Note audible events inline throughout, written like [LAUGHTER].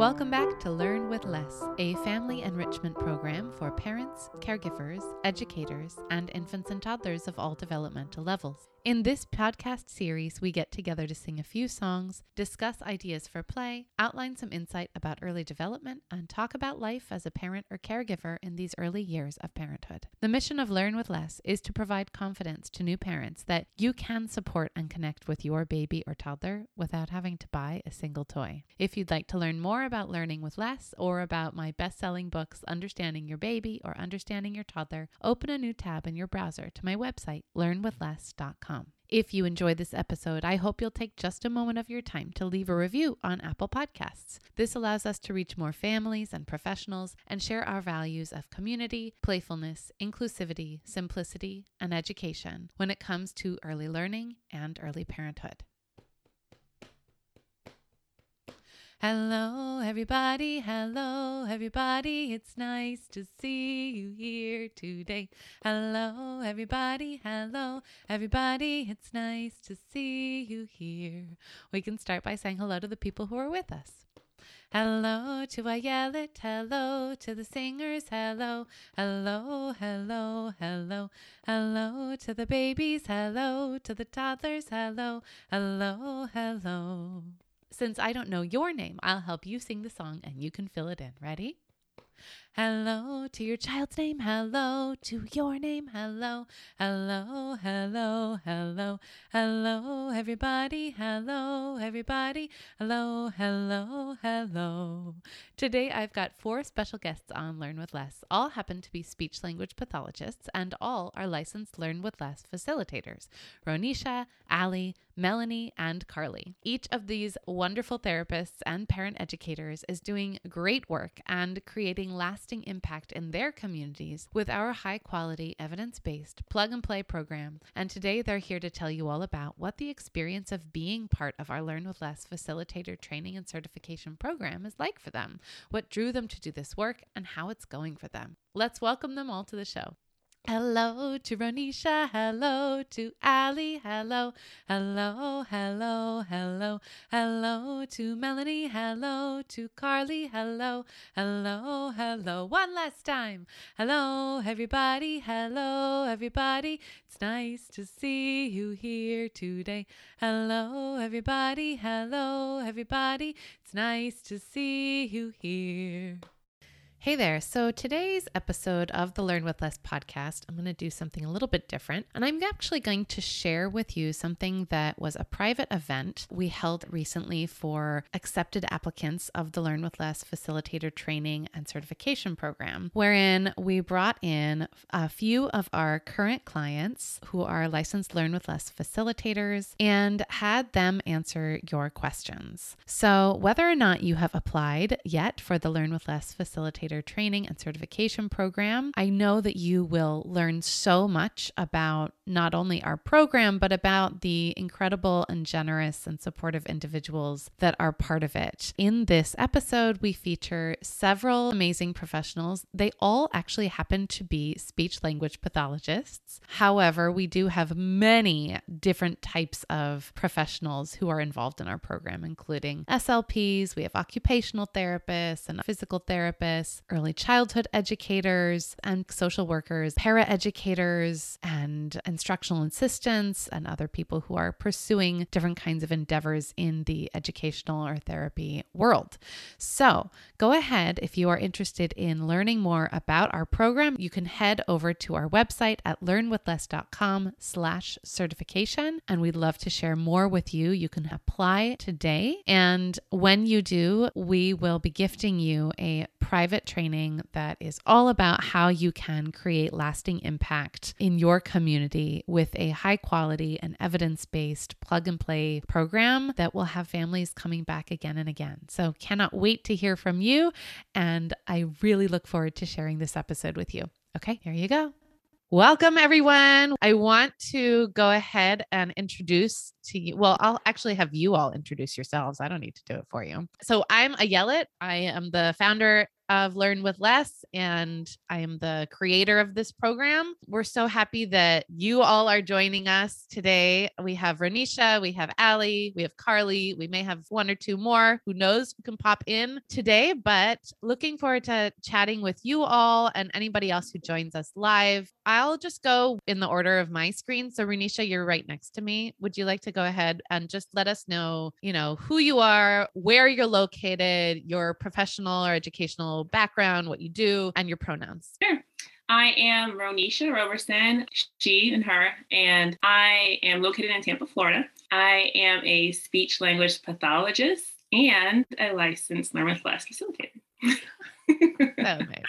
Welcome back to Learn with Less, a family enrichment program for parents, caregivers, educators, and infants and toddlers of all developmental levels. In this podcast series, we get together to sing a few songs, discuss ideas for play, outline some insight about early development, and talk about life as a parent or caregiver in these early years of parenthood. The mission of Learn with Less is to provide confidence to new parents that you can support and connect with your baby or toddler without having to buy a single toy. If you'd like to learn more about learning with less or about my best selling books, Understanding Your Baby or Understanding Your Toddler, open a new tab in your browser to my website, learnwithless.com. If you enjoy this episode, I hope you'll take just a moment of your time to leave a review on Apple Podcasts. This allows us to reach more families and professionals and share our values of community, playfulness, inclusivity, simplicity, and education when it comes to early learning and early parenthood. Hello, everybody. Hello, everybody. It's nice to see you here today. Hello, everybody. Hello, everybody. It's nice to see you here. We can start by saying hello to the people who are with us. Hello to Ayelet, hello to the singers, hello, hello, hello, hello, hello to the babies, hello to the toddlers, hello, hello, hello. Since I don't know your name, I'll help you sing the song and you can fill it in. Ready? Hello to your child's name. Hello to your name. Hello, hello, hello, hello, hello, everybody. Hello, everybody. Hello, hello, hello. Today I've got four special guests on Learn with Less. All happen to be speech language pathologists and all are licensed Learn with Less facilitators Ronisha, Allie, Melanie, and Carly. Each of these wonderful therapists and parent educators is doing great work and creating lasting impact in their communities with our high quality, evidence based plug and play program. And today they're here to tell you all about what the experience of being part of our Learn with Less facilitator training and certification program is like for them, what drew them to do this work, and how it's going for them. Let's welcome them all to the show. Hello to Ronisha, hello to Allie, hello, hello, hello, hello, hello to Melanie, hello to Carly, hello, hello, hello, one last time. Hello, everybody, hello, everybody. It's nice to see you here today. Hello, everybody, hello, everybody. It's nice to see you here. Hey there. So, today's episode of the Learn with Less podcast, I'm going to do something a little bit different. And I'm actually going to share with you something that was a private event we held recently for accepted applicants of the Learn with Less facilitator training and certification program, wherein we brought in a few of our current clients who are licensed Learn with Less facilitators and had them answer your questions. So, whether or not you have applied yet for the Learn with Less facilitator, training and certification program. I know that you will learn so much about not only our program, but about the incredible and generous and supportive individuals that are part of it. In this episode, we feature several amazing professionals. They all actually happen to be speech language pathologists. However, we do have many different types of professionals who are involved in our program, including SLPs, we have occupational therapists and physical therapists, early childhood educators and social workers, paraeducators and instructional assistants and other people who are pursuing different kinds of endeavors in the educational or therapy world. So go ahead if you are interested in learning more about our program, you can head over to our website at learnwithless.com slash certification and we'd love to share more with you. You can apply today and when you do, we will be gifting you a private training that is all about how you can create lasting impact in your community with a high quality and evidence based plug and play program that will have families coming back again and again. So, cannot wait to hear from you. And I really look forward to sharing this episode with you. Okay, here you go. Welcome, everyone. I want to go ahead and introduce to you. Well, I'll actually have you all introduce yourselves. I don't need to do it for you. So, I'm Ayelet. I am the founder of Learn with Less, and I am the creator of this program. We're so happy that you all are joining us today. We have Ronisha, we have Allie, we have Carly, we may have one or two more. Who knows who can pop in today, but looking forward to chatting with you all and anybody else who joins us live. I'll just go in the order of my screen. So, Ronisha, you're right next to me. Would you like to go ahead and just let us know, you know, who you are, where you're located, your professional or educational background, what you do, and your pronouns? Sure. I am Ronisha Roberson, she and her, and I am located in Tampa, Florida. I am a speech language pathologist and a licensed learn with less facilitator. [LAUGHS] amazing.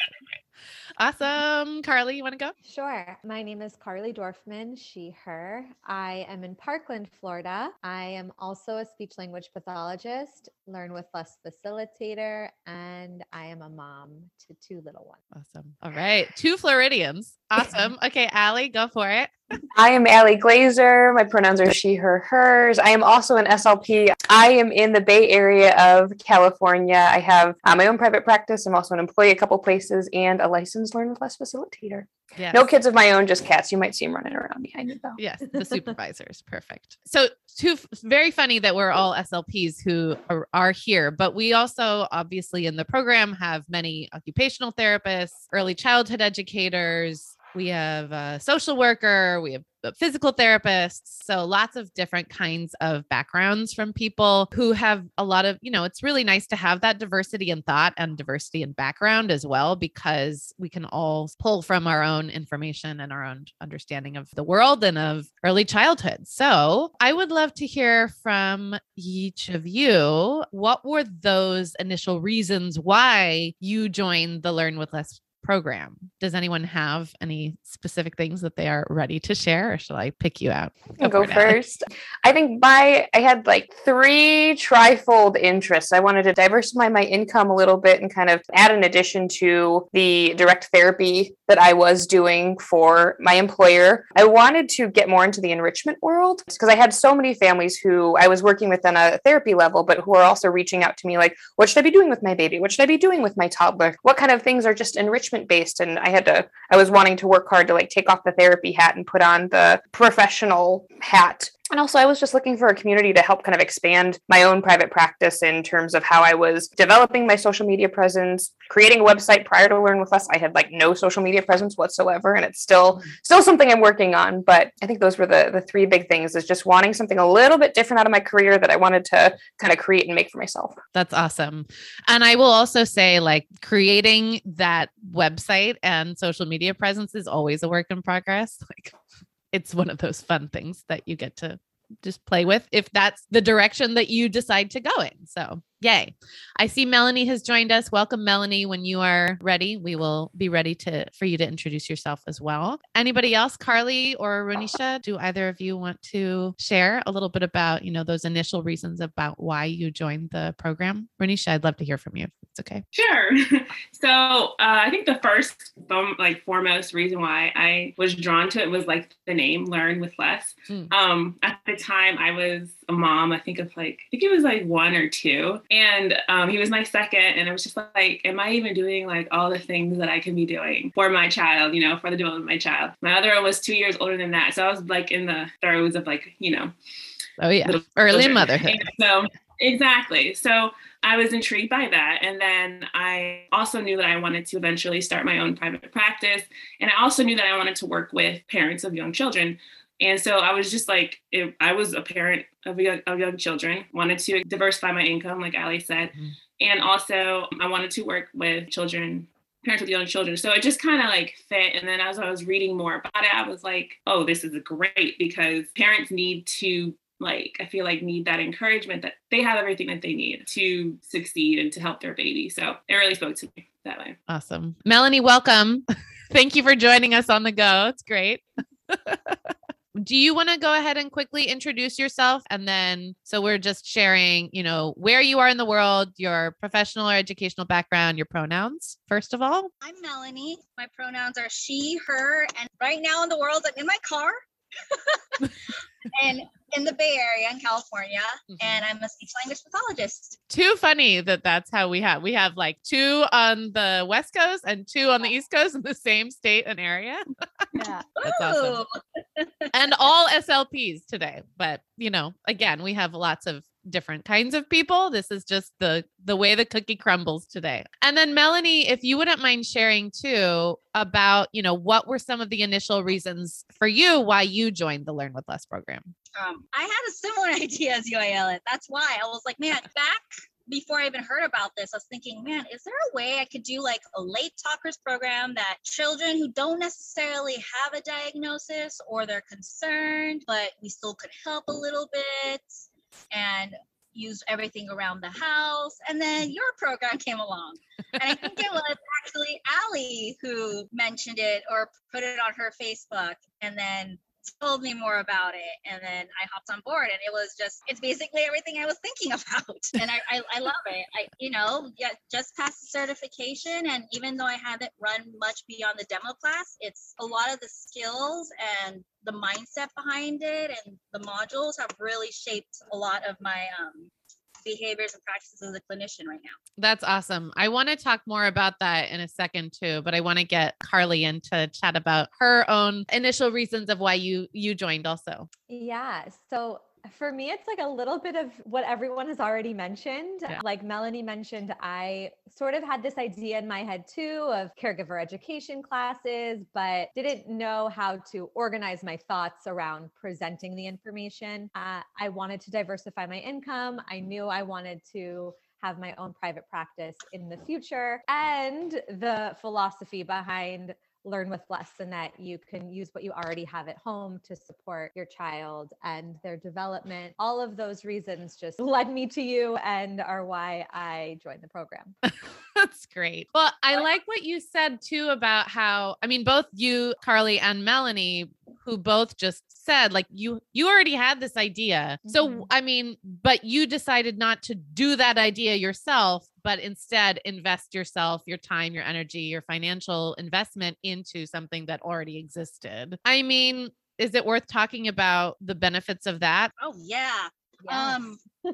Awesome. Carly, you want to go? Sure. My name is Carly Dorfman, she, her. I am in Parkland, Florida. I am also a speech language pathologist, Learn with Less facilitator, and I am a mom to two little ones. Awesome. All right. Two Floridians. Awesome. [LAUGHS] Okay, Allie, go for it. I am Allie Glazer. My pronouns are she, her, hers. I am also an SLP. I am in the Bay Area of California. I have uh, my own private practice. I'm also an employee a couple places and a licensed Learn with Less facilitator. Yes. No kids of my own, just cats. You might see them running around behind me though. Yes, the [LAUGHS] supervisors. Perfect. So, two very funny that we're all SLPs who are, are here, but we also obviously in the program have many occupational therapists, early childhood educators, we have a social worker, we have Uh, physical therapists. So lots of different kinds of backgrounds from people who have a lot of, you know, it's really nice to have that diversity in thought and diversity in background as well, because we can all pull from our own information and our own understanding of the world and of early childhood. So I would love to hear from each of you. What were those initial reasons why you joined the Learn with Less program. Does anyone have any specific things that they are ready to share, or shall I pick you out? Go, go [LAUGHS] first. I think my I had like three trifold interests. I wanted to diversify my income a little bit and kind of add an addition to the direct therapy that I was doing for my employer. I wanted to get more into the enrichment world because I had so many families who I was working with on a therapy level, but who are also reaching out to me like, what should I be doing with my baby? What should I be doing with my toddler? What kind of things are just enrichment based? And I had to, I was wanting to work hard to like take off the therapy hat and put on the professional hat and also, I was just looking for a community to help kind of expand my own private practice in terms of how I was developing my social media presence, creating a website prior to Learn with Less. I had like no social media presence whatsoever, and it's still mm-hmm. still something I'm working on. But I think those were the the three big things: is just wanting something a little bit different out of my career that I wanted to kind of create and make for myself. That's awesome. And I will also say, like creating that website and social media presence is always a work in progress. [LAUGHS] Like it's one of those fun things that you get to just play with if that's the direction that you decide to go in. So Yay. I see Melanie has joined us. Welcome, Melanie. When you are ready, we will be ready to for you to introduce yourself as well. Anybody else, Carly or Ronisha, do either of you want to share a little bit about, you know, those initial reasons about why you joined the program? Ronisha, I'd love to hear from you. It's okay. Sure. [LAUGHS] so uh, I think the first, like foremost reason why I was drawn to it was like the name Learn with Less. Hmm. Um, at the time, I was a mom. I think of like I think it was like one or two, and um, he was my second. And I was just like, am I even doing like all the things that I can be doing for my child? You know, for the development of my child. My other one was two years older than that, so I was like in the throes of like you know. Oh yeah, early motherhood. And so exactly. So I was intrigued by that. And then I also knew that I wanted to eventually start my own private practice. And I also knew that I wanted to work with parents of young children. And so I was just like, it, I was a parent of young, of young children, wanted to diversify my income, like Allie said. Mm-hmm. And also, I wanted to work with children, parents with young children. So it just kind of like fit. And then as I was reading more about it, I was like, oh, this is great because parents need to like i feel like need that encouragement that they have everything that they need to succeed and to help their baby. So it really spoke to me that way. Awesome. Melanie welcome. [LAUGHS] Thank you for joining us on the go. It's great. [LAUGHS] Do you want to go ahead and quickly introduce yourself? And then so we're just sharing you know where you are in the world your professional or educational background your pronouns first of all. I'm melanie. My pronouns are she her and right now in the world i'm in my car and in the Bay Area in California, Mhm. and I'm a speech language pathologist. Too funny that that's how we have we have like two on the west coast and two on the east coast in the same state and area Yeah. [LAUGHS] That's awesome. And all slps today but you know again we have lots of different kinds of people. This is just the the way the cookie crumbles today. And then melanie if you wouldn't mind sharing too about you know what were some of the initial reasons for you why you joined the learn with less program? Um, I had a similar [LAUGHS] idea as you, Ayala. That's why. I was like, man, [LAUGHS] back before I even heard about this, I was thinking, man, is there a way I could do like a late talkers program that children who don't necessarily have a diagnosis or they're concerned, but we still could help a little bit and use everything around the house. And then your program came along. And I think it was actually Allie who mentioned it or put it on her Facebook. And then told me more about it and then i hopped on board and it was just it's basically everything i was thinking [LAUGHS] about and i i, I love it. I you know yeah just passed the certification and even though i haven't run much beyond the demo class it's a lot of the skills and the mindset behind it and the modules have really shaped a lot of my um behaviors and practices as a clinician right now That's awesome. I want to talk more about that in a second too, but I want to get Carly in to chat about her own initial reasons of why you you joined also. Yeah. So for me, it's like a little bit of what everyone has already mentioned. Yeah. Like Melanie mentioned, I sort of had this idea in my head too of caregiver education classes, but didn't know how to organize my thoughts around presenting the information. Uh, I wanted to diversify my income. I knew I wanted to have my own private practice in the future. And the philosophy behind learn with less and that you can use what you already have at home to support your child and their development. All of those reasons just [LAUGHS] led me to you and are why I joined the program. [LAUGHS] That's great. Well, I like what you said too about how I mean both you Carly and Melanie who both just said like you you already had this idea. So Mhm. I mean, but you decided not to do that idea yourself, but instead invest yourself, your time, your energy, your financial investment into something that already existed. I mean, is it worth talking about the benefits of that? oh yeah um [LAUGHS]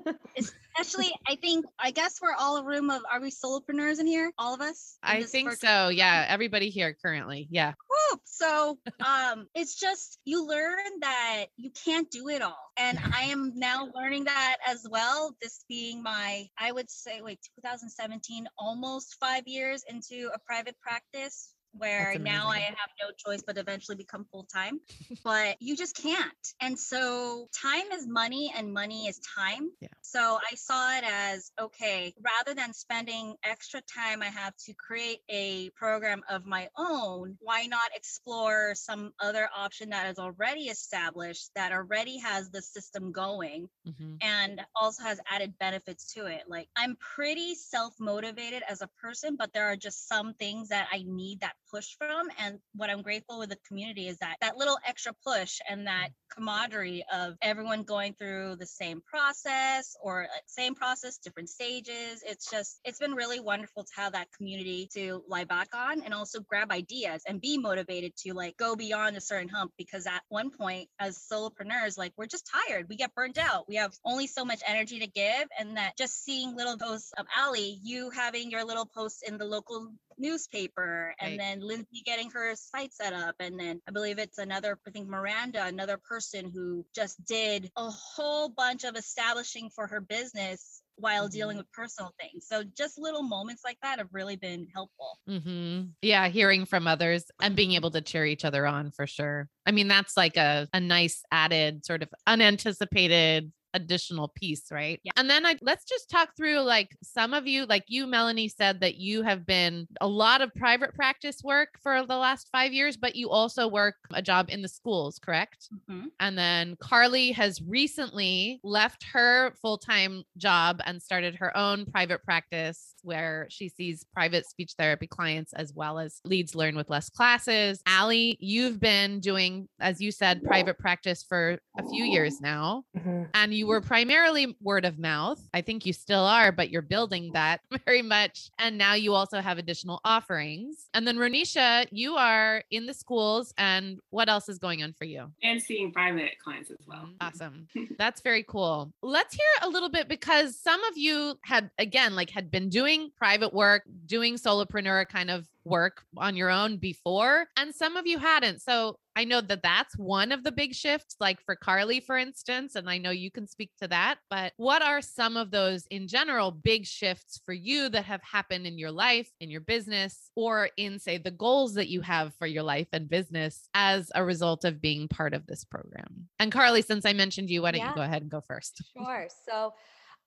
especially i think i guess we're all a room of are we solopreneurs in here all of us I think virtual- so. Yeah, everybody here currently. Yeah. Whoop. so um it's just you learn that you can't do it all and [LAUGHS] i am now learning that as well this being my i would say wait 2017 almost five years into a private practice where now i have no choice but eventually become full-time but you just can't and so time is money and money is time Yeah. so i saw it as okay rather than spending extra time i have to create a program of my own why not explore some other option that is already established that already has the system going Mhm. and also has added benefits to it. Like I'm pretty self-motivated as a person, but there are just some things that I need that push from. And what I'm grateful with the community is that that little extra push and that mm-hmm. camaraderie of everyone going through the same process or same process, different stages. It's just it's been really wonderful to have that community to lie back on and also grab ideas and be motivated to like go beyond a certain hump because at one point as solopreneurs like we're just tired we get burned out we have only so much energy to give and that just seeing little posts of Allie you having your little posts in the local newspaper and Right. then Lindsay getting her site set up and then I believe it's another I think Miranda another person who just did a whole bunch of establishing for her business while dealing with personal things so just little moments like that have really been helpful hmm Yeah, hearing from others and being able to cheer each other on for sure. I mean, that's like a, a nice added sort of unanticipated additional piece, right? Yeah. And then I let's just talk through like some of you, like you, Melanie, said that you have been a lot of private practice work for the last five years, but you also work a job in the schools, correct? Mhm. And then Carly has recently left her full time job and started her own private practice where she sees private speech therapy clients as well as leads learn with less classes. Allie, you've been doing, as you said, private practice for a few years now. Mhm. And you you were primarily word of mouth. I think you still are, but you're building that [LAUGHS] very much. And now you also have additional offerings. And then Ronisha, you are in the schools. And what else is going on for you? And seeing private clients as well. Awesome. [LAUGHS] That's very cool. Let's hear a little bit because some of you had, again, like had been doing private work, doing solopreneur kind of work on your own before, and some of you hadn't. So I know that that's one of the big shifts, like for Carly, for instance, and I know you can speak to that. But what are some of those in general big shifts for you that have happened in your life, in your business, or in, say, the goals that you have for your life and business as a result of being part of this program? And Carly, since I mentioned you, why don't Yeah. you go ahead and go first? Sure. So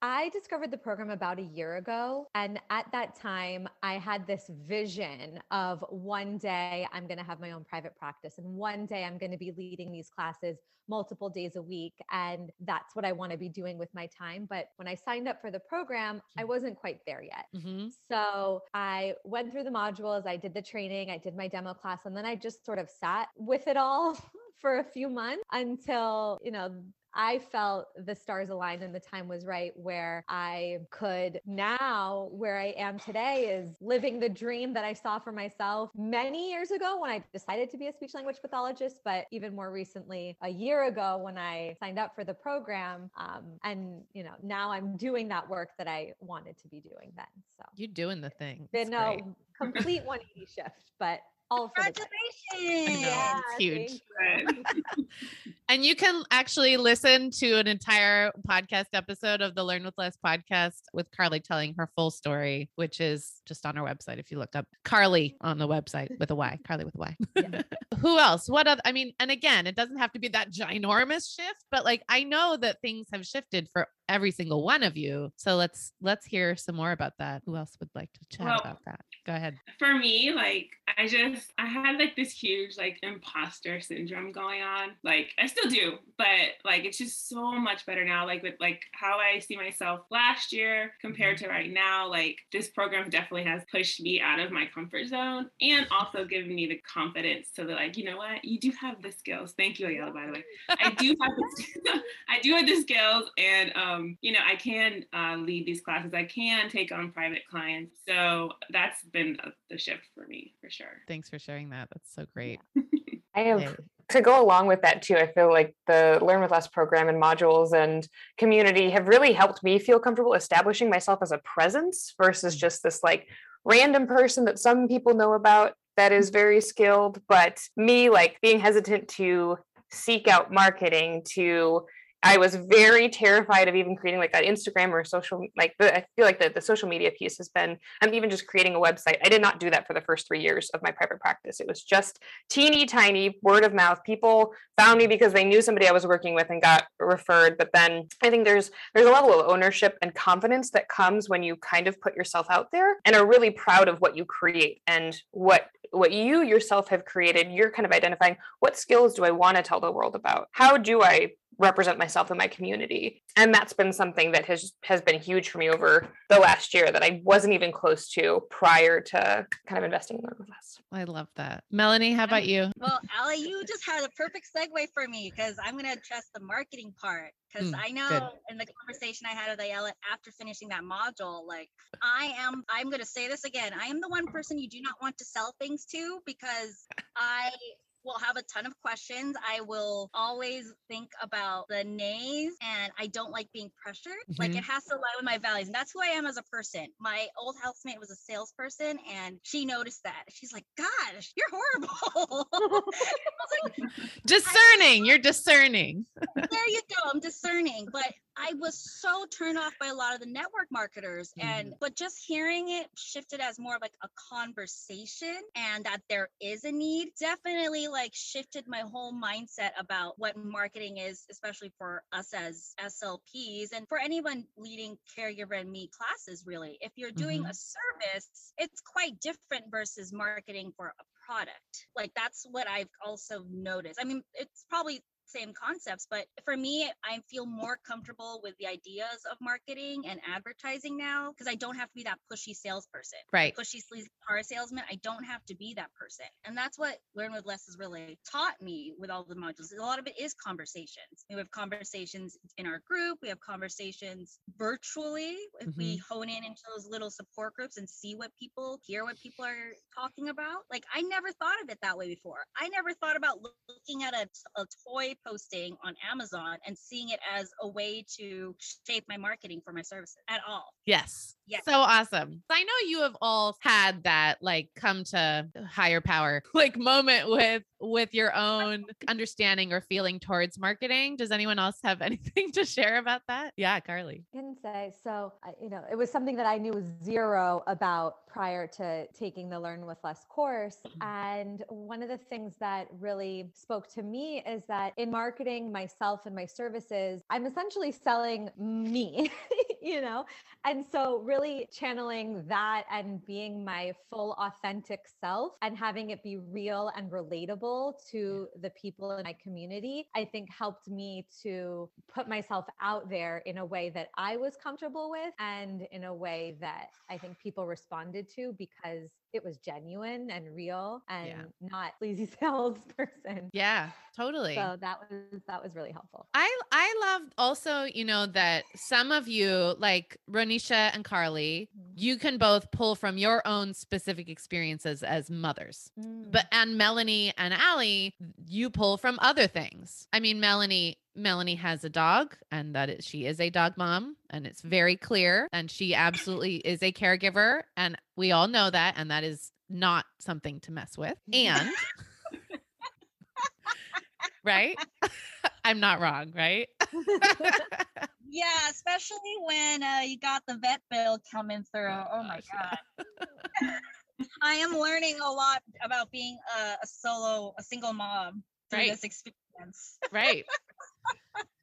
I discovered the program about a year ago. And at that time, I had this vision of one day I'm going to have my own private practice, and one day I'm going to be leading these classes multiple days a week. And that's what I want to be doing with my time. But when I signed up for the program, I wasn't quite there yet. hmm So I went through the modules, I did the training, I did my demo class, and then I just sort of sat with it all [LAUGHS] for a few months until, you know, I felt the stars aligned and the time was right where I could now, where I am today, is living the dream that I saw for myself many years ago when I decided to be a speech language pathologist, but even more recently, a year ago when I signed up for the program. Um, and, you know, now I'm doing that work that I wanted to be doing then. So You're doing the thing. been It's a great. complete 180 shift, but all for the. Congratulations. Yeah. it's huge. [LAUGHS] And you can actually listen to an entire podcast episode of the Learn with Less podcast with Carly telling her full story, which is just on our website. If you look up Carly on the website with a Y, Carly with a Y. Yeah. [LAUGHS] Who else? What other? I mean, and again, it doesn't have to be that ginormous shift, but like I know that things have shifted for every single one of you. So let's let's hear some more about that. Who else would like to chat Well, about that? Go ahead. for me, like I just I had like this huge like imposter syndrome going on. Like I still do, but like it's just so much better now. Like with like how I see myself last year compared to right now. Like this program definitely has pushed me out of my comfort zone and also given me the confidence to be like, you know what, you do have the skills. Thank you, Ayala, by the way. I do have the, [LAUGHS] [LAUGHS] I do have the skills and um, you know, I can uh, lead these classes. I can take on private clients. So that's been the shift for me for sure. Thanks for sharing that. That's so great. [LAUGHS] I have Yay. to go along with that too. I feel like the Learn with Less program and modules and community have really helped me feel comfortable establishing myself as a presence versus mm-hmm. just this like random person that some people know about that is mm-hmm. very skilled, but me like being hesitant to seek out marketing to I was very terrified of even creating like an Instagram or social like the, I feel like the, the social media piece has been I'm even just creating a website. I did not do that for the first three years of my private practice. It was just teeny tiny word of mouth. People found me because they knew somebody I was working with and got referred. But then I think there's there's a level of ownership and confidence that comes when you kind of put yourself out there and are really proud of what you create and what what you yourself have created. You're kind of identifying what skills do I want to tell the world about? How do I represent myself in my community and that's been something that has has been huge for me over the last year that i wasn't even close to prior to kind of investing in learn with less I love that. Melanie, how about you? Well, Allie, you just had a perfect segue for me because I'm going to address the marketing part. Because Mm, I know good. in the conversation I had with Ayala after finishing that module, like I am, I'm going to say this again. I am the one person you do not want to sell things to because I will have a ton of questions. I will always think about the nays and I don't like being pressured. Like mm-hmm. it has to align with my values. And that's who I am as a person. My old housemate was a salesperson and she noticed that. She's like, Gosh, you're horrible. [LAUGHS] Like, Discerning. You're discerning. there you go. I'm discerning. But I was so turned off by a lot of the network marketers. And mm-hmm. but just hearing it shifted as more of like a conversation and that there is a need definitely like shifted my whole mindset about what marketing is, especially for us as SLPs and for anyone leading caregiver and me classes, really. If you're doing mm-hmm. a service, it's quite different versus marketing for a product. Like that's what I've also noticed. I mean, it's probably same concepts. But for me, I feel more comfortable with the ideas of marketing and advertising now because I don't have to be that pushy salesperson. Right. Pushy car salesman. I don't have to be that person. And that's what Learn with Less has really taught me with all the modules. A lot of it is conversations. We have conversations in our group, we have conversations virtually. If we mm-hmm. hone in into those little support groups and see what people hear what people are talking about. Like I never thought of it that way before. I never thought about looking at a, a toy posting on Amazon and seeing it as a way to shape my marketing for my services at all. Yes. Yes. So awesome. I know you have all had that like come to higher power [LAUGHS] like moment with with your oh own understanding or feeling towards marketing. Does anyone else have [LAUGHS] anything to share about that? Yeah, Carly. I can say so. You know, it was something that I knew zero about prior to taking the Learn with Less course. Mm-hmm. And one of the things that really spoke to me is that in marketing myself and my services, I'm essentially selling me, [LAUGHS] you know? And so, really channeling that and being my full authentic self and having it be real and relatable to the people in my community, I think helped me to put myself out there in a way that I was comfortable with and in a way that I think people responded to because it was genuine and real and Yeah. not sleazy [LAUGHS] salesperson. Yeah, totally. So that was that was really helpful. I I loved also, you know, that some of you, like Ronisha and Carly, Mhm. you can both pull from your own specific experiences as mothers. Mm. But and Melanie and Allie, you pull from other things. I mean, Melanie Melanie has a dog and that is, she is a dog mom and it's very clear and she absolutely is a caregiver and we all know that and that is not something to mess with. And [LAUGHS] right? [LAUGHS] I'm not wrong, right? [LAUGHS] Yeah, especially when uh, you got the vet bill coming through. Oh, Oh, my gosh, god. I am learning a lot about being a, a solo, a single mom through Right. this experience. Right.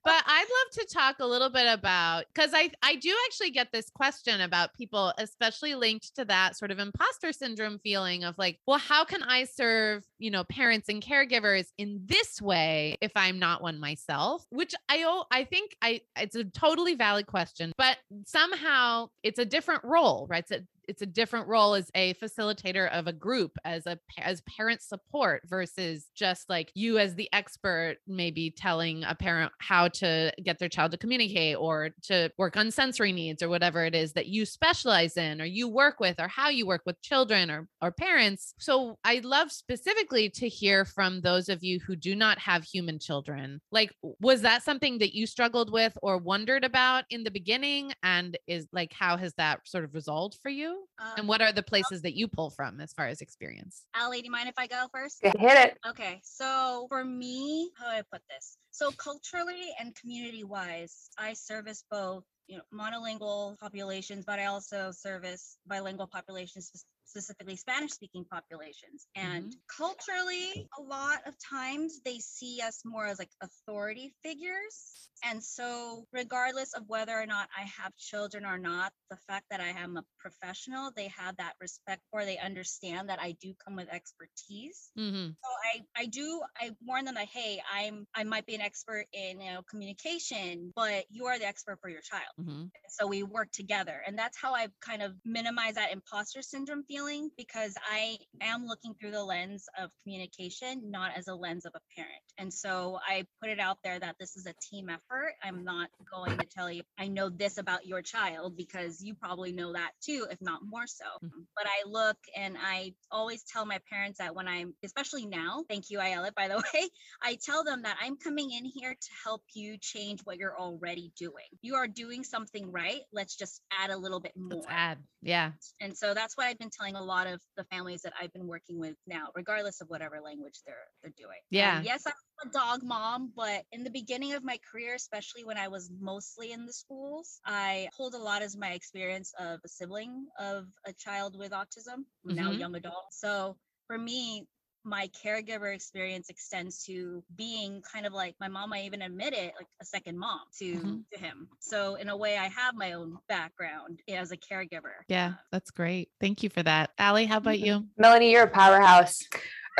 But i'd love to talk a little bit about because i i do actually get this question about people especially linked to that sort of imposter syndrome feeling of like well how can i serve you know parents and caregivers in this way if i'm not one myself? Which I I think i it's a totally valid question but somehow it's a different role right? It's a it's a different role as a facilitator of a group as a as parent support versus just like you as the expert maybe telling a parent how to get their child to communicate or to work on sensory needs or whatever it is that you specialize in or you work with or how you work with children or or parents. So i love specifically to hear from those of you who do not have human children. Like was that something that you struggled with or wondered about in the beginning? And is like how has that sort of resolved for you and Um, what are the places that you pull from as far as experience? Allie, do you mind if I go first? Yeah, Hit it. Okay, so for me, how do I put this? So culturally and community wise, I service both, you know, monolingual populations, but I also service bilingual populations, spe- specifically Spanish speaking populations. And culturally, a lot of times they see us more as like authority figures. And so, regardless of whether or not I have children or not, the fact that I am a professional, they have that respect or they understand that I do come with expertise Mm-hmm. so I I do I warn them that hey I'm I might be an expert in you know communication but you are the expert for your child Mm-hmm. so we work together and that's how I've kind of minimized that imposter syndrome feeling because I am looking through the lens of communication not as a lens of a parent and so I put it out there that this is a team effort I'm not going to tell you I know this about your child because you probably know that too if not more so Mhm. but I look and I always tell my parents that when I'm, especially now, thank you, Ayala, by the [LAUGHS] way, I tell them that I'm coming in here to help you change what you're already doing. You are doing something right. Let's just add a little bit more. Let's add. Yeah. And so that's what I've been telling a lot of the families that I've been working with now, regardless of whatever language they're they're doing. And Yeah. yes, I'm a dog mom, but in the beginning of my career, especially when I was mostly in the schools, I pulled a lot as my experience of a sibling of a child with autism, now Mhm. young adult. So for me, my caregiver experience extends to being kind of like my mom I even admit it like a second mom to Mhm. to him so in a way i have my own background as a caregiver Yeah. That's great. Thank you for that. Allie, how about you? Melanie, you're a powerhouse.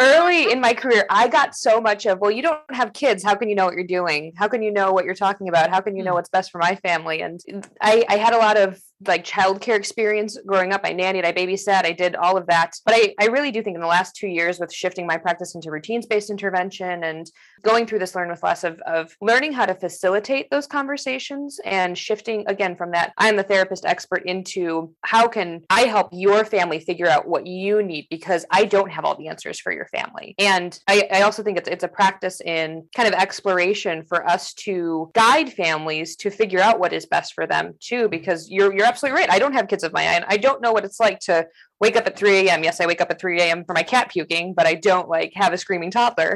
early in my career, I got so much of, well, you don't have kids. How can you know what you're doing? How can you know what you're talking about? How can you know Mm. what's best for my family? And I, I had a lot of like childcare experience growing up. I nannied, I babysat, I did all of that. But I, I really do think in the last two years with shifting my practice into routines based intervention and going through this learn with less of, of learning how to facilitate those conversations and shifting again from that I'm the therapist expert into how can I help your family figure out what you need because I don't have all the answers for your family. And I, I also think it's it's a practice in kind of exploration for us to guide families to figure out what is best for them too, because you're you're absolutely right. I don't have kids of my own. I don't know what it's like to wake up at 3 a.m. Yes, I wake up at 3 a.m. for my cat puking, but I don't like have a screaming toddler.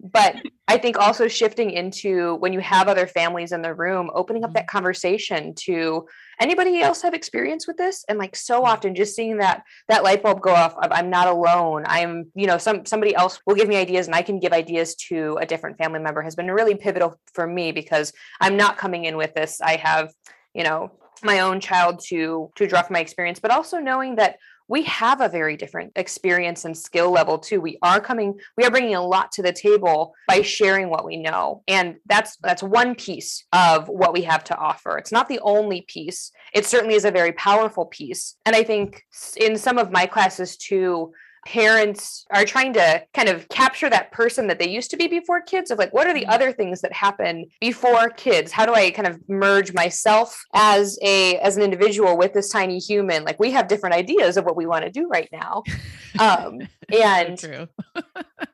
But [LAUGHS] I think also shifting into when you have other families in the room, opening up mm-hmm. that conversation to anybody else have experience with this? And like so mm-hmm. often just seeing that that light bulb go off of I'm not alone. I'm, you know, some somebody else will give me ideas and I can give ideas to a different family member has been really pivotal for me because I'm not coming in with this. I have, you know, my own child to to draw from my experience, but also knowing that we have a very different experience and skill level too. We are coming we are bringing a lot to the table by sharing what we know. And that's that's one piece of what we have to offer. It's not the only piece. It certainly is a very powerful piece. And i think in some of my classes too parents are trying to kind of capture that person that they used to be before kids of like what are the Mhm. other things that happen before kids how do i kind of merge myself as a as an individual with this tiny human like we have different ideas of what we want to do right now [LAUGHS] um and true. [LAUGHS]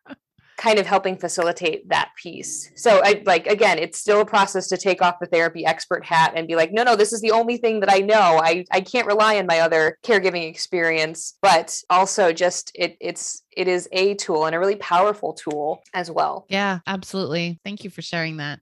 kind of helping facilitate that piece. So I like again, it's still a process to take off the therapy expert hat and be like, no, no, this is the only thing that I know. I I can't rely on my other caregiving experience, but also just it it's it is a tool and a really powerful tool as well. Yeah, absolutely. Thank you for sharing that.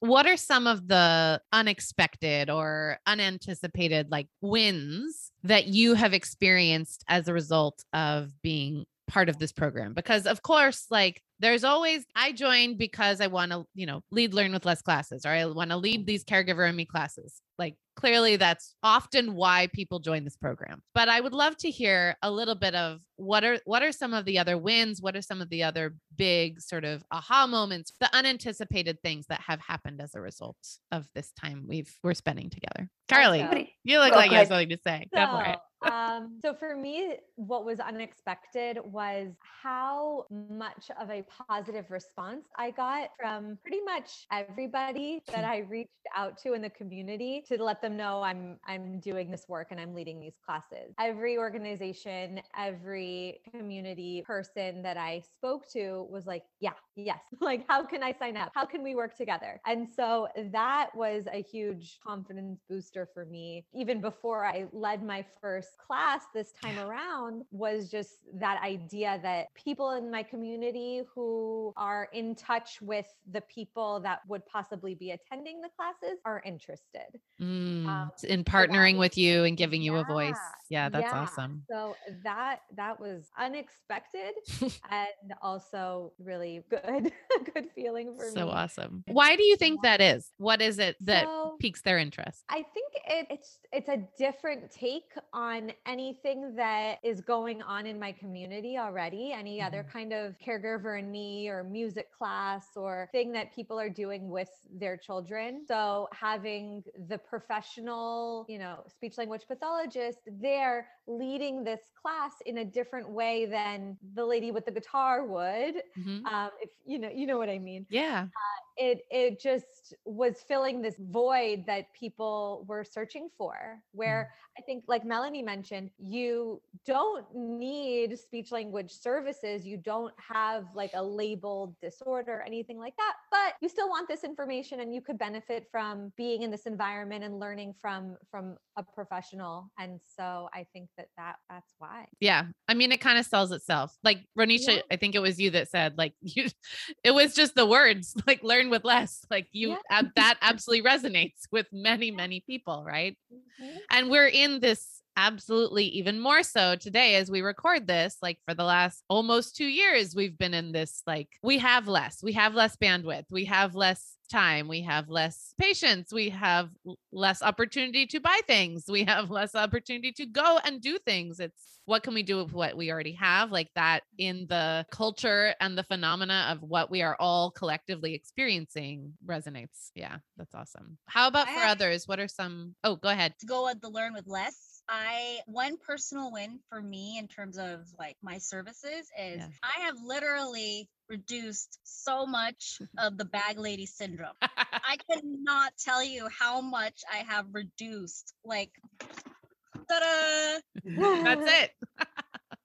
What are some of the unexpected or unanticipated like wins that you have experienced as a result of being part of this program? Because of course, like there's always I joined because I want to, you know, lead learn with less classes or I want to lead these caregiver and me classes. Like clearly that's often why people join this program. But I would love to hear a little bit of what are what are some of the other wins? What are some of the other big sort of aha moments, the unanticipated things that have happened as a result of this time we've we're spending together? Carly, you look Go like you have something to say. Go for it. So, um, so for me, what was unexpected was how much of a positive response I got from pretty much everybody that I reached out to in the community to let them know I'm I'm doing this work and I'm leading these classes. Every organization, every community person that I spoke to was like, yeah, yes. [LAUGHS] Like, how can I sign up? How can we work together? And so that was a huge confidence booster for me. Even before I led my first class this time around, was just that idea that people in my community who are in touch with the people that would possibly be attending the classes are interested. Mm, um, in partnering was- with you and giving you a voice. Yeah, Yeah, that's yeah. awesome. So that that was unexpected [LAUGHS] and also really good, [LAUGHS] good feeling for me. So awesome. Why do you think that is? What is it that So- piques their interest? I think it, it's it's a different take on anything that is going on in my community already. Any other kind of caregiver in me or music class or thing that people are doing with their children. So having the professional, you know, speech language pathologist there leading this class in a different way than the lady with the guitar would. Mhm. Um, if you know, you know what I mean Yeah. It it just was filling this void that people were searching for mm. where i think like melanie mentioned you don't need speech language services you don't have like a labeled disorder or anything like that but you still want this information and you could benefit from being in this environment and learning from from a professional and so i think that that that's why Yeah. I mean, it kind of sells itself. Like Ronisha, Yeah. I think it was you that said, like, [LAUGHS] you, it was just the words, [LAUGHS] like, learn with less. Like, you, Yeah. that absolutely resonates with many, many people, right? Mhm. And we're in this absolutely even more so today as we record this. Like for the last almost two years, we've been in this like we have less, we have less bandwidth, we have less time, we have less patience, we have less opportunity to buy things, we have [LAUGHS] less opportunity to go and do things. It's what can we do with what we already have? Like that in the culture and the phenomena of what we are all collectively experiencing resonates. Yeah, that's awesome. How about I for others? What are some? Oh, go ahead. to go with the learn with less. I one personal win for me in terms of like my services is Yeah. I have literally reduced so much [LAUGHS] of the bag lady syndrome. I [LAUGHS] cannot tell you how much I have reduced. Like, ta-da! That's [LAUGHS] it.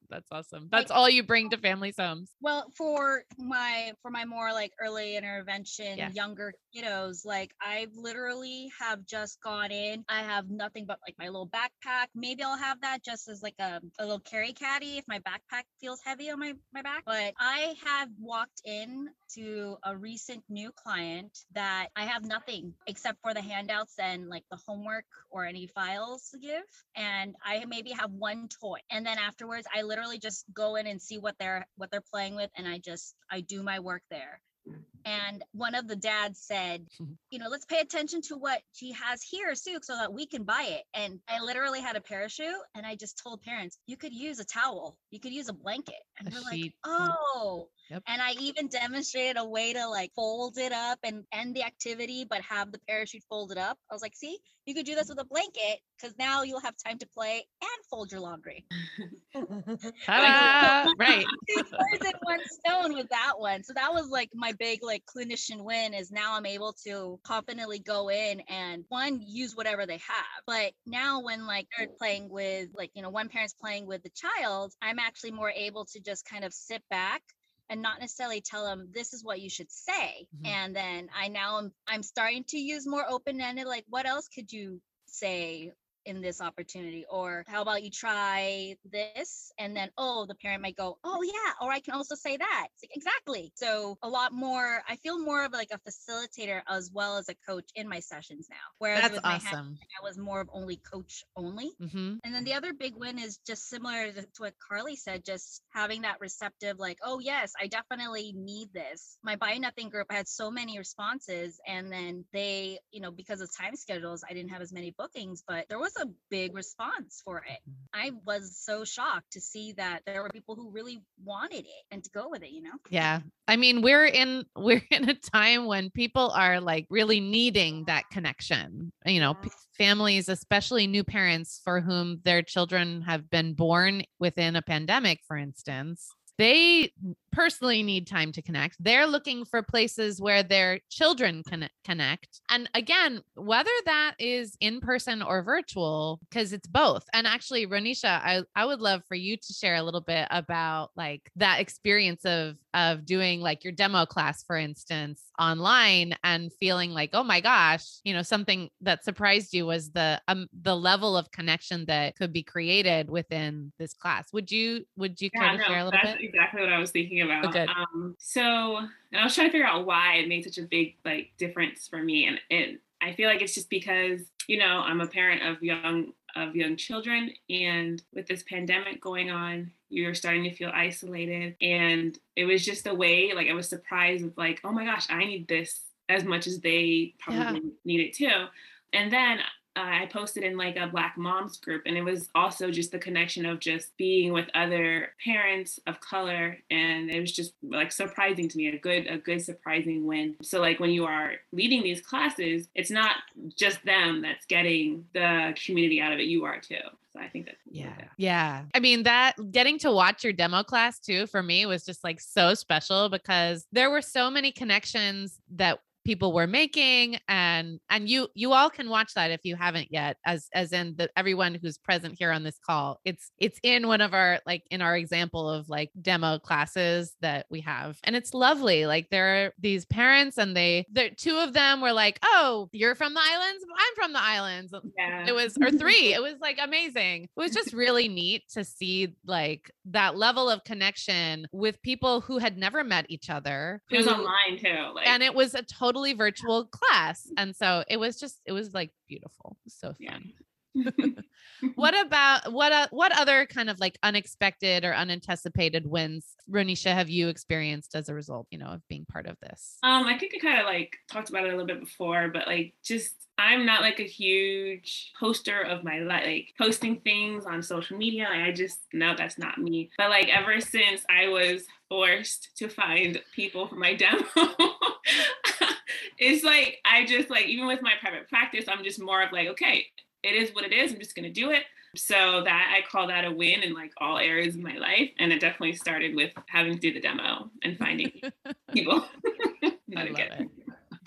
That's awesome. That's all you bring to families' homes. Well, for my for my more like early intervention, Yeah. younger kiddos, like I literally have just gone in. I have nothing but like my little backpack. Maybe I'll have that just as like a, a little carry caddy if my backpack feels heavy on my my back. But I have walked in to a recent new client that I have nothing except for the handouts and like the homework or any files to give. And I maybe have one toy. And then afterwards I literally just go in and see what they're what they're playing with and I just I do my work there. And one of the dads said, [LAUGHS] you know, let's pay attention to what she has here, Sue, so that we can buy it. And I literally had a parachute and I just told parents, you could use a towel, you could use a blanket. And A they're like, sheet, yeah. oh. Yep. And I even demonstrated a way to like fold it up and end the activity, but have the parachute folded up. I was like, see, you could do this with a blanket because now you'll have time to play and fold your laundry. [LAUGHS] [LAUGHS] Ta-da! right. two birds in one stone with that one. So that was like my big like clinician win is now I'm able to confidently go in and one use whatever they have. But now when like they're playing with like you know one parent's playing with the child, I'm actually more able to just kind of sit back and not necessarily tell them this is what you should say. Mhm. And then I now am I'm starting to use more open-ended like what else could you say in this opportunity or how about you try this and then oh the parent might go oh yeah or i can also say that like, exactly so a lot more i feel more of like a facilitator as well as a coach in my sessions now whereas That's with my hand, awesome. i was more of only coach only hmm and then the other big win is just similar to to what Carly said, just having that receptive, like, oh, yes, I definitely need this. My Buy Nothing group had so many responses. And then they, you know, because of time schedules, I didn't have as many bookings, but there was a big response for it. Mm-hmm. I was so shocked to see that there were people who really wanted it and to go with it, you know? Yeah. I mean, we're in [LAUGHS] we're in a time when people are like really needing that connection. You know, p- families, especially new parents for whom their children have been born within a pandemic, for instance. They personally need time to connect. They're looking for places where their children can connect. And again, whether that is in person or virtual, because it's both. And actually, Ronisha, I, I would love for you to share a little bit about like that experience of of doing like your demo class, for instance, online and feeling like, oh my gosh, you know, something that surprised you was the um the level of connection that could be created within this class. Would you would you care to share a little that's bit? exactly what I was thinking about. good. Um, so, and I was trying to figure out why it made such a big like difference for me, and and I feel like it's just because you know I'm a parent of young of young children, and with this pandemic going on, you're starting to feel isolated, and it was just a way like I was surprised with like, oh my gosh, I need this as much as they probably need it too, and then uh, I posted in like a Black moms group, and it was also just the connection of just being with other parents of color, and it was just like surprising to me, a good, a good surprising win. So like when you are leading these classes, it's not just them that's getting the community out of it; you are too. So I think that's Yeah. Yeah. I mean, that getting to watch your demo class too for me was just like so special because there were so many connections that people were making and and you you all can watch that if you haven't yet as as in the everyone who's present here on this call it's it's in one of our like in our example of like demo classes that we have and it's lovely like there are these parents and they the two of them were like oh you're from the islands i'm from the islands Yeah. it was or three it was like amazing it was just really neat to see like that level of connection with people who had never met each other It was who- online too. Like and it was a totally virtual class and so it was just it was like beautiful so fun. Yeah. [LAUGHS] what about what uh, what other kind of like unexpected or unanticipated wins ronisha have you experienced as a result you know of being part of this? Um i think i kind of like talked about it a little bit before but like just i'm not like a huge poster of my life like posting things on social media i just know that's not me. But like ever since i was forced to find people for my demo [LAUGHS] [LAUGHS] it's like i just like even with my private practice i'm just more of like okay it is what it is. I'm just going to do it. So that I call that a win in like all areas of my life. And it definitely started with having to do the demo and finding [LAUGHS] people. [LAUGHS] I love it.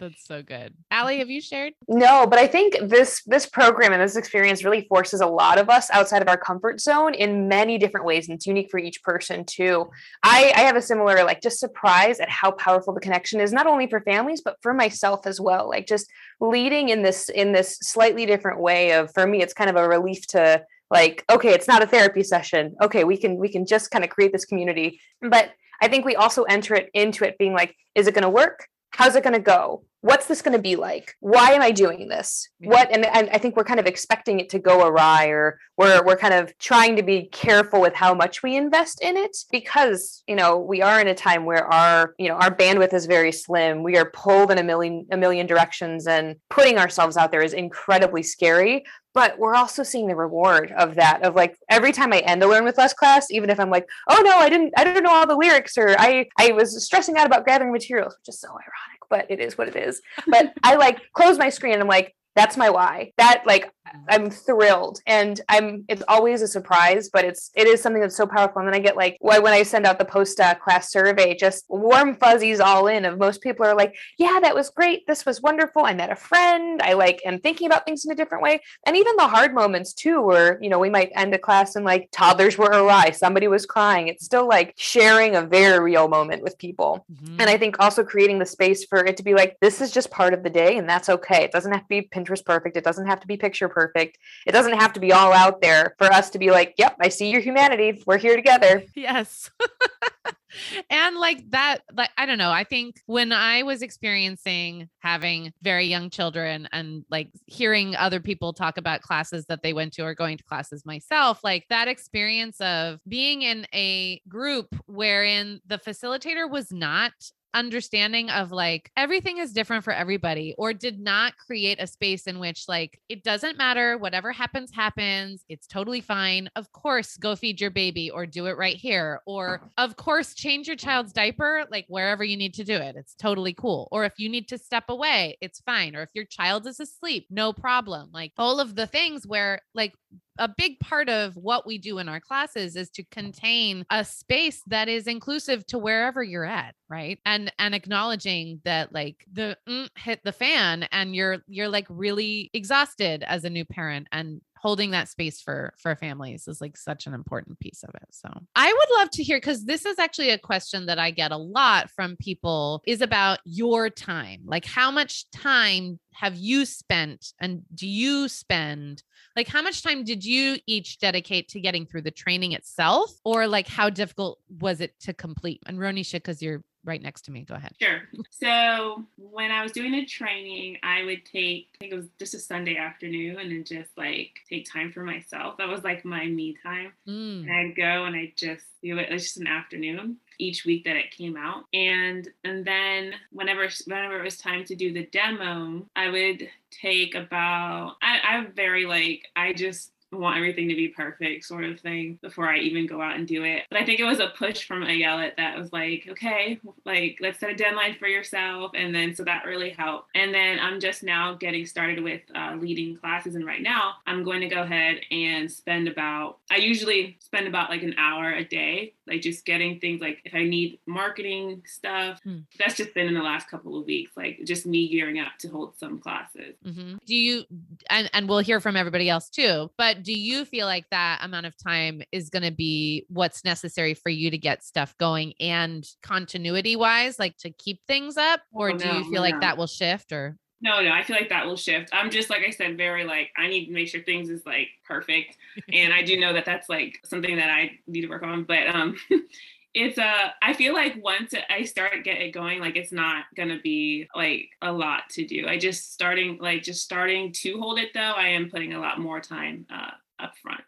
That's so good. Allie, have you shared? No, but I think this this program and this experience really forces a lot of us outside of our comfort zone in many different ways, and it's unique for each person too. I, I have a similar like just surprise at how powerful the connection is, not only for families but for myself as well. Like just leading in this in this slightly different way of for me, it's kind of a relief to like okay it's not a therapy session okay we can we can just kind of create this community but i think we also enter it into it being like is it going to work how's it going to go? What's this going to be like? Why am i doing this? What and, and i think we're kind of expecting it to go awry or we're we're kind of trying to be careful with how much we invest in it because you know we are in a time where our you know our bandwidth is very slim. We are pulled in a million a million directions and putting ourselves out there is incredibly scary but we're also seeing the reward of that of like every time i end a learn with less class even if i'm like oh no i didn't i don't know all the lyrics or i i was stressing out about gathering materials which is so ironic but it is what it is. But I like close my screen and I'm like, that's my why. That like I'm thrilled and I'm it's always a surprise, but it's it is something that's so powerful. And then I get like when I send out the post uh, class survey, just warm fuzzies all in of most people are like, yeah, that was great. This was wonderful. I met a friend. I like am thinking about things in a different way. And even the hard moments too, where you know we might end a class and like toddlers were awry, somebody was crying. It's still like sharing a very real moment with people. Mm-hmm. And I think also creating the space for it to be like this is just part of the day and that's okay. It doesn't have to be Pinterest perfect. It doesn't have to be picture perfect perfect. It doesn't have to be all out there for us to be like, yep, I see your humanity. We're here together. Yes. [LAUGHS] and like that like i don't know i think when i was experiencing having very young children and like hearing other people talk about classes that they went to or going to classes myself like that experience of being in a group wherein the facilitator was not understanding of like everything is different for everybody or did not create a space in which like it doesn't matter whatever happens happens it's totally fine of course go feed your baby or do it right here or of course change your child's diaper like wherever you need to do it it's totally cool. Or if you need to step away it's fine. Or if your child is asleep no problem. Like all of the things where like a big part of what we do in our classes is to contain a space that is inclusive to wherever you're at right? And and acknowledging that like the mm, hit the fan and you're you're like really exhausted as a new parent and holding that space for for families is like such an important piece of it so. I would love to hear because this is actually a question that i get a lot from people is about your time. Like how much time have you spent and do you spend like how much time did you each dedicate to getting through the training itself? Or like how difficult was it to complete? And ronisha because you're right next to me. Go ahead. Sure. So when I was doing the training, I would take, I think it was just a Sunday afternoon and then just like take time for myself. That was like my me time. Mm. And I'd go and I'd just do it. It's just an afternoon each week that it came out. And and then whenever whenever it was time to do the demo, I would take about I, I'm very like I just want everything to be perfect sort of thing before I even go out and do it. But I think it was a push from Ayelet that was like, okay, like let's set a deadline for yourself. And then so that really helped. And then I'm just now getting started with uh, leading classes. And right now I'm going to go ahead and spend about, I usually spend about like an hour a day, like just getting things like if I need marketing stuff. Hmm. That's just been in the last couple of weeks, like just me gearing up to hold some classes. Mm-hmm. Do you, and, and we'll hear from everybody else too, but do you feel like that amount of time is going to be what's necessary for you to get stuff going and continuity wise, like to keep things up? Or oh, do no, you feel no. like that will shift or? No, no, I feel like that will shift. I'm just like I said, very like I need to make sure things is like perfect, [LAUGHS] and I do know that that's like something that I need to work on. But um, [LAUGHS] it's a i feel like once i start get it going like it's not gonna be like a lot to do. I just starting like just starting to hold it though i am putting a lot more time uh up front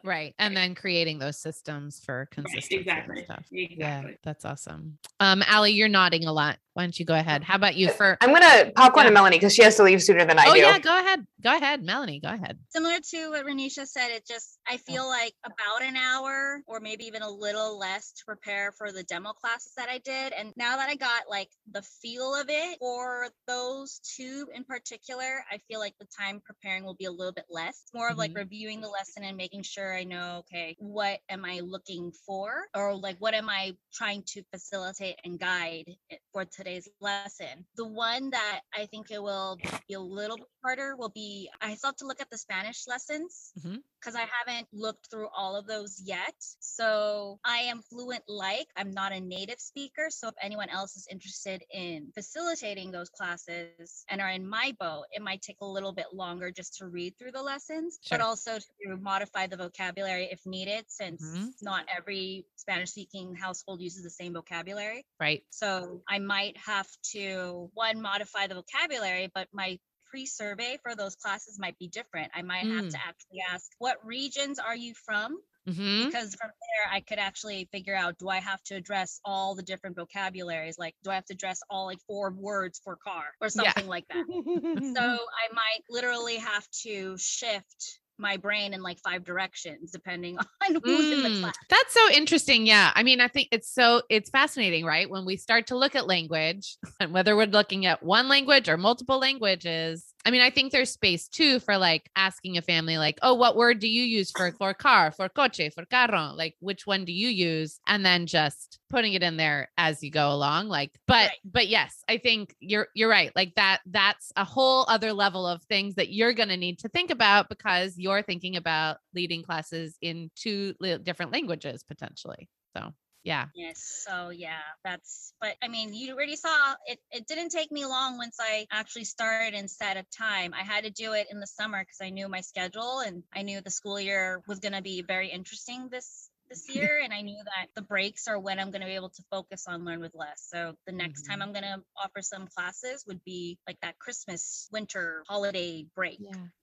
I feel like. Right. And then creating those systems for Right, consistency exactly stuff. exactly Yeah, that's awesome. Um, Allie, you're nodding a lot. Why don't you go ahead? How about you for I'm gonna popcorn Yeah. to Melanie because she has to leave sooner than I Oh do. yeah, go ahead. Go ahead, Melanie. Go ahead. Similar to what Renisha said, it just, I feel like about an hour or maybe even a little less to prepare for the demo classes that I did. And now that I got like the feel of it for those two in particular, I feel like the time preparing will be a little bit less. It's more of like Mhm. reviewing the lesson and making sure I know, okay, what am I looking for? Or like, what am I trying to facilitate and guide for today's lesson? The one that I think it will be a little bit harder will be I still have to look at the Spanish lessons mm-hmm. because I haven't looked through all of those yet. So I am fluent like I'm not a native speaker. So if anyone else is interested in facilitating those classes and are in my boat, it might take a little bit longer just to read through the lessons, but also to modify the vocabulary if needed, since Mhm. not every Spanish speaking household uses the same vocabulary. Right. So I might have to one modify the vocabulary, but my pre-survey for those classes might be different. I might have Mm. to actually ask, what regions are you from? hmm Because from there I could actually figure out, do I have to address all the different vocabularies? Like, do I have to address all like four words for car or Yeah. something like that? [LAUGHS] So I might literally have to shift my brain in like five directions depending [LAUGHS] on who's in the Mm, class. That's so interesting. Yeah. I mean, I think it's so it's fascinating, right? When we start to look at language [LAUGHS] and whether we're looking at one language or multiple languages. I mean, I think there's space too for like asking a family, like, oh, what word do you use for for car, for coche, for carro? Like, which one do you use? And then just putting it in there as you go along. Like, but Right. but yes, I think you're you're right. Like that that's a whole other level of things that you're gonna need to think about because you're thinking about leading classes in two different languages potentially. So yeah. Yes. So yeah, that's but I mean, you already saw it it didn't take me long once I actually started and set a time. I had to do it in the summer because I knew my schedule and I knew the school year was gonna be very interesting this this [LAUGHS] year and I knew that the breaks are when I'm going to be able to focus on learn with less. So the next time Mhm. I'm going to offer some classes would be like that Christmas winter holiday break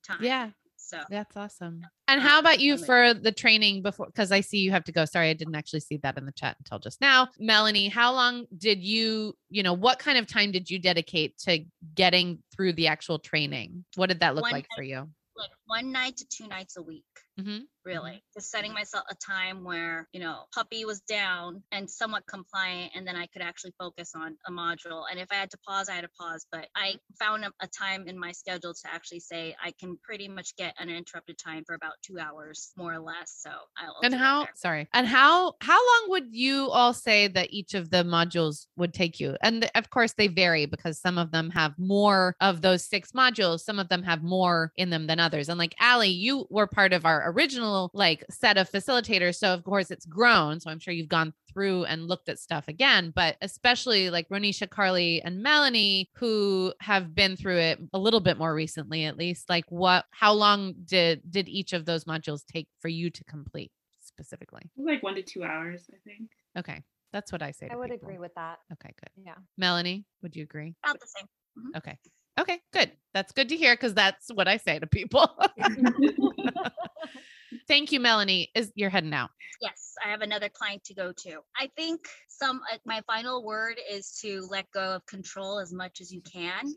time. Yeah. So That's awesome. And how about you for the training before? Because I see you have to go. Sorry, I didn't actually see that in the chat until just now. Melanie, how long did you, you know, what kind of time did you dedicate to getting through the actual training? What did that look One like for you? like one night to two nights a week. Mhm. really just setting myself a time where you know puppy was down and somewhat compliant and then i could actually focus on a module and if i had to pause i had to pause but i found a, a time in my schedule to actually say i can pretty much get uninterrupted time for about two hours more or less so i'll And how, sorry, and how, how long would you all say that each of the modules would take you? And of course, they vary because some of them have more of those six modules, some of them have more in them than others. And like Allie, you were part of our original like set of facilitators. So of course it's grown. So I'm sure you've gone through and looked at stuff again, but especially like Ronisha, Carly, and Melanie, who have been through it a little bit more recently, at least. Like what how long did did each of those modules take for you to complete specifically? like one to two hours i think Okay. That's what I say. I would people. agree with that. Okay, good. Yeah. Melanie, would you agree? about the same mm-hmm. Okay. Okay, good. That's good to hear because that's what I say to people. [LAUGHS] [LAUGHS] [LAUGHS] Thank you, Melanie. Is you're heading out. yes i have another client to go to i think some uh, my final word is to let go of control as much as you can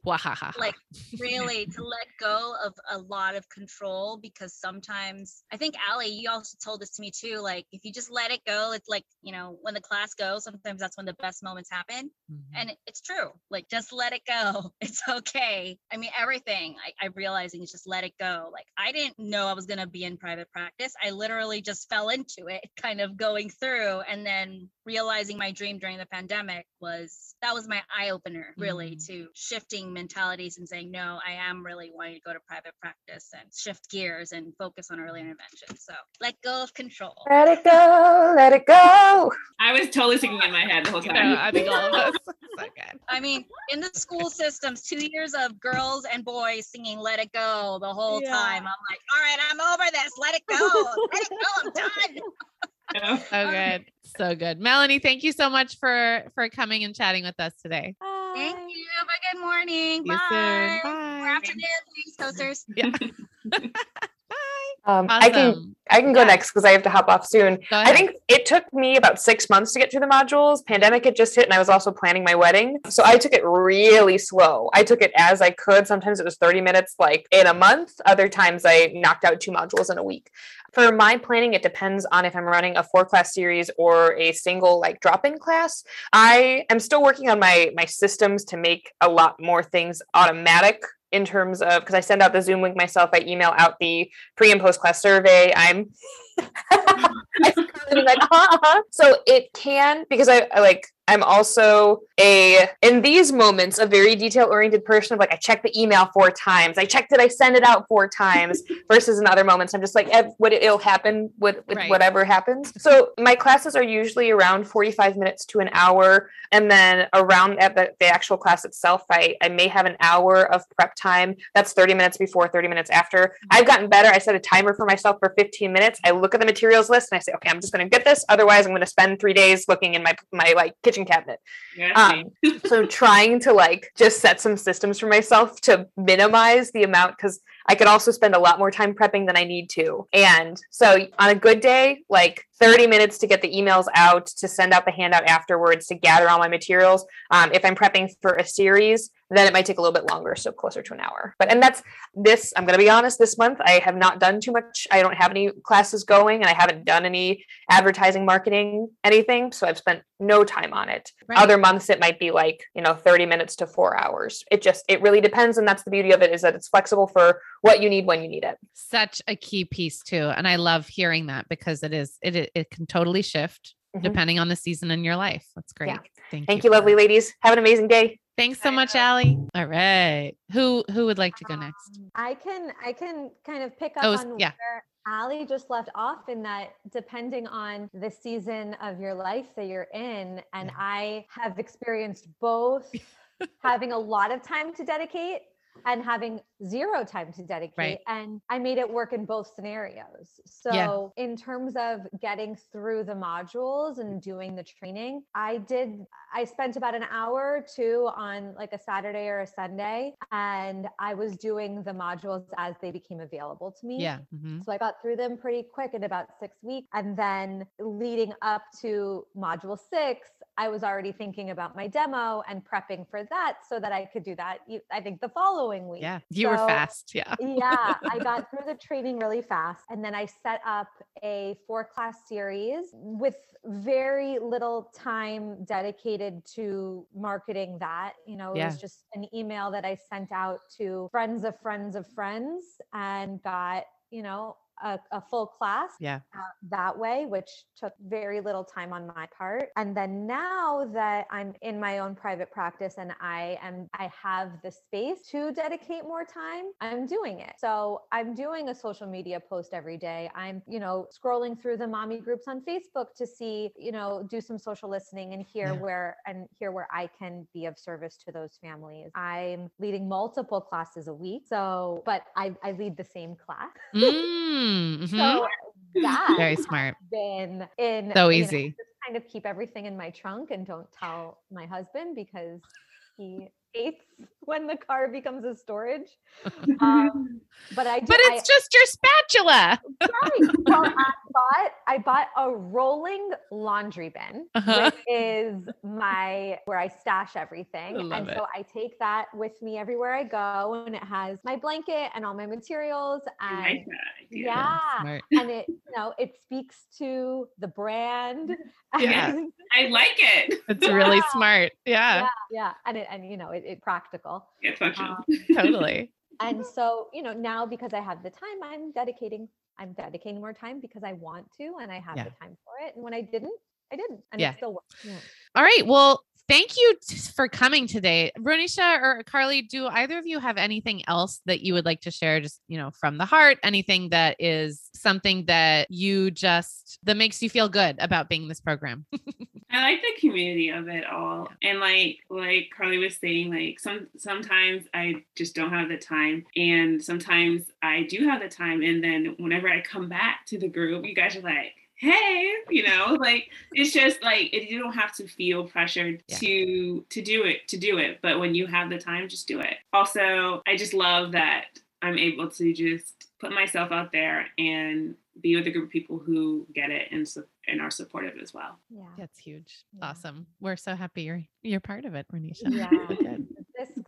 like [LAUGHS] really to let go of a lot of control because sometimes I think Allie, you also told this to me too. Like if you just let it go, it's like, you know, when the class goes, sometimes that's when the best moments happen. Mhm. And it's true. Like just let it go. [LAUGHS] It's okay. I mean, everything I, I'm realizing is just let it go. Like I didn't know I was gonna be in private practice. I literally just fell into it, [LAUGHS] kind of going through and then realizing my dream during the pandemic was that was my eye opener really Mm. to shifting mentalities and saying no i am really wanting to go to private practice and shift gears and focus on early intervention so let go of control Let it go, let it go. i was totally singing in my head the whole Yeah, time I think all of us. [LAUGHS] So good. i mean in the school systems two years of girls and boys singing let it go the whole Yeah. time i'm like all right i'm over this let it go let it go i'm done Yeah. [LAUGHS] Oh, so good. So good. Melanie, thank you so much for for coming and chatting with us today. Thank you. Have a good morning. See you Bye. soon. Or afternoon, East Coasters. Yeah. [LAUGHS] Um, I can I can go Yeah. next because I have to hop off soon. I think it took me about six months to get through the modules. Pandemic had just hit, and I was also planning my wedding. So I took it really slow. I took it as I could. Sometimes it was 30 minutes, like in a month. Other times I knocked out two modules in a week. For my planning, it depends on if I'm running a four class series or a single like drop in class. I am still working on my my systems to make a lot more things automatic in terms of because I send out the Zoom link myself. I email out the pre and post class survey. I'm [LAUGHS] I [LAUGHS] like, uh-huh. so it can because I, I like I'm also a in these moments a very detail oriented person of like I check the email four times. I check did I send it out four times [LAUGHS] versus in other moments. I'm just like what it'll happen with, with Right. whatever happens. So my classes are usually around 45 minutes to an hour. And then around at the, the actual class itself I, I may have an hour of prep time. That's 30 minutes before 30 minutes after. Mm-hmm. I've gotten better. I set a timer for myself for 15 minutes. I look at the materials list and i say okay i'm just going to get this. Otherwise i'm going to spend three days looking in my my like kitchen cabinet Yeah, um, [LAUGHS] so trying to like just set some systems for myself to minimize the amount because I could also spend a lot more time prepping than I need to. And so on a good day, like 30 minutes to get the emails out, to send out the handout afterwards, to gather all my materials. Um, if I'm prepping for a series, then it might take a little bit longer, so closer to an hour. But and that's this. I'm going to be honest. This month, I have not done too much. I don't have any classes going, and I haven't done any advertising, marketing, anything. So I've spent no time on it. Right. Other months, it might be like you know 30 minutes to four hours. It just it really depends, and that's the beauty of it is that it's flexible for what you need when you need it. Such a key piece too. And I love hearing that because it is it it, it can totally shift Mhm. depending on the season in your life. That's great. Yeah. Thank, Thank you, you, lovely that. ladies. Have an amazing day. Thanks so much, Allie. Allie. All right. Who who would like to go next? Um, I can I can kind of pick up Oh, on yeah. where Allie just left off in that depending on the season of your life that you're in, and Yeah. I have experienced both [LAUGHS] having a lot of time to dedicate and having zero time to dedicate and i made it work in both scenarios so in terms of getting through the modules and doing the training i did i spent about an hour or two on like a saturday or a sunday and i was doing the modules as they became available to me Yeah. mhm. so I got through them pretty quick in about six weeks. And then leading up to module six, I was already thinking about my demo and prepping for that so that I could do that, I think, the following week. Yeah. You were fast. Yeah. yeah, I [LAUGHS] got through the training really fast. And then I set up a four class series with very little time dedicated to marketing that. You know, it Yeah. was just an email that I sent out to friends of friends of friends and got, you know, a, a full class Yeah. uh, that way, which took very little time on my part. And then now that I'm in my own private practice and I am, I have the space to dedicate more time, I'm doing it. So I'm doing a social media post every day. I'm, you know, scrolling through the mommy groups on Facebook to see, you know, do some social listening and hear Yeah. where and hear where I can be of service to those families. I'm leading multiple classes a week. So, but I, I lead the same class. Mm, mhm. So that Very smart. been in So you know, easy. just kind of keep everything in my trunk and don't tell my husband because he hates [LAUGHS] when the car becomes a storage. [LAUGHS] Um, but I do. But I, it's just your spatula. right. Well, [LAUGHS] I bought I bought a rolling laundry bin, Uh-huh. which is my where I stash everything. I love and so I take that with me everywhere I go, and it has my blanket and all my materials. I And like that yeah, Smart. and it you know it speaks to the brand. Yeah. I like it. It's really Yeah. smart. Yeah, yeah, yeah, and it and you know it, it practical. It's functional. Um, [LAUGHS] totally. and so you know now because i have the time i'm dedicating i'm dedicating more time because i want to and i have Yeah. the time for it and when i didn't i didn't and Yeah. it still works yeah. All right. Well, thank you t- for coming today. Ronisha or Carly, do either of you have anything else that you would like to share just, you know, from the heart, anything that is something that you just that makes you feel good about being in this program? [LAUGHS] I like the community of it all. And like like Carly was saying, like some sometimes I just don't have the time. And sometimes I do have the time. And then whenever I come back to the group, you guys are like, hey you know like it's just like it, you don't have to feel pressured Yeah. to to do it to do it but when you have the time just do it also i just love that i'm able to just put myself out there and be with a group of people who get it and su- and are supportive as well Yeah. That's huge. Yeah. Awesome. We're so happy you're you're part of it, Renisha. Yeah. [LAUGHS]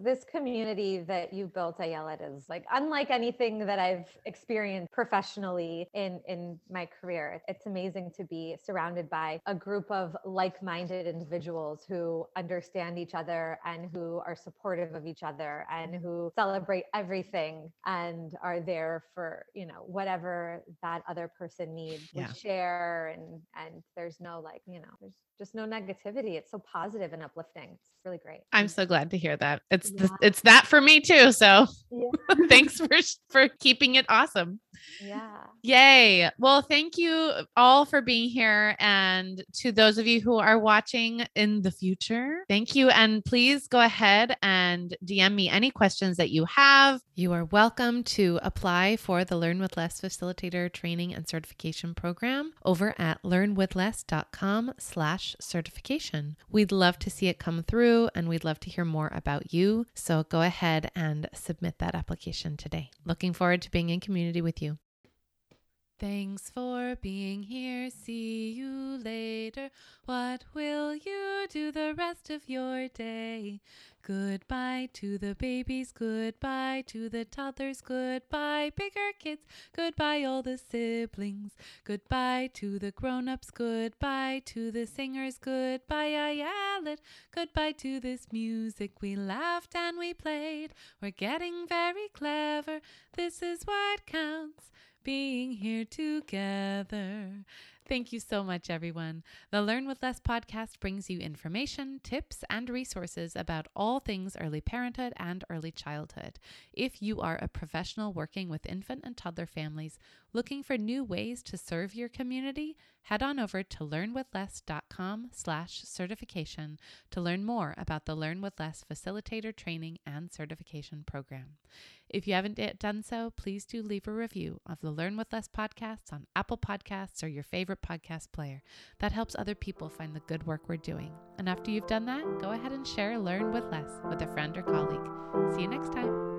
This this community that you built, Ayelet, is like unlike anything that I've experienced professionally in in my career. It's amazing to be surrounded by a group of like-minded individuals who understand each other and who are supportive of each other and who celebrate everything and are there for you know whatever that other person needs. Yeah. We share and and there's no like you know there's just no negativity. It's so positive and uplifting. It's really great. I'm so glad to hear that. It's the, it's that for me too. So Yeah. [LAUGHS] thanks for for keeping it awesome. Yeah. Yay. Well, thank you uh, all for being here. And to those of you who are watching in the future, thank you. And please go ahead and DM me any questions that you have. You are welcome to apply for the Learn with Less Facilitator Training and Certification Program over at learnwithless.com slash certification. We'd love to see it come through and we'd love to hear more about you. So go ahead and submit that application today. Looking forward to being in community with you. Thanks for being here. See you later. What will you do the rest of your day? Goodbye to the babies. Goodbye to the toddlers. Goodbye, bigger kids. Goodbye, all the siblings. Goodbye to the grown ups. Goodbye to the singers. Goodbye, Ayelet. Goodbye to this music. We laughed and we played. We're getting very clever. This is what counts being here together. Thank you so much, everyone. The Learn with Less podcast brings you information, tips, and resources about all things early parenthood and early childhood. If you are a professional working with infant and toddler families looking for new ways to serve your community, head on over to learnwithless.com slash certification to learn more about the Learn with Less facilitator training and certification program. If you haven't yet done so, please do leave a review of the Learn with Less podcasts on Apple Podcasts or your favorite podcast player. That helps other people find the good work we're doing. And after you've done that, go ahead and share Learn with Less with a friend or colleague. See you next time.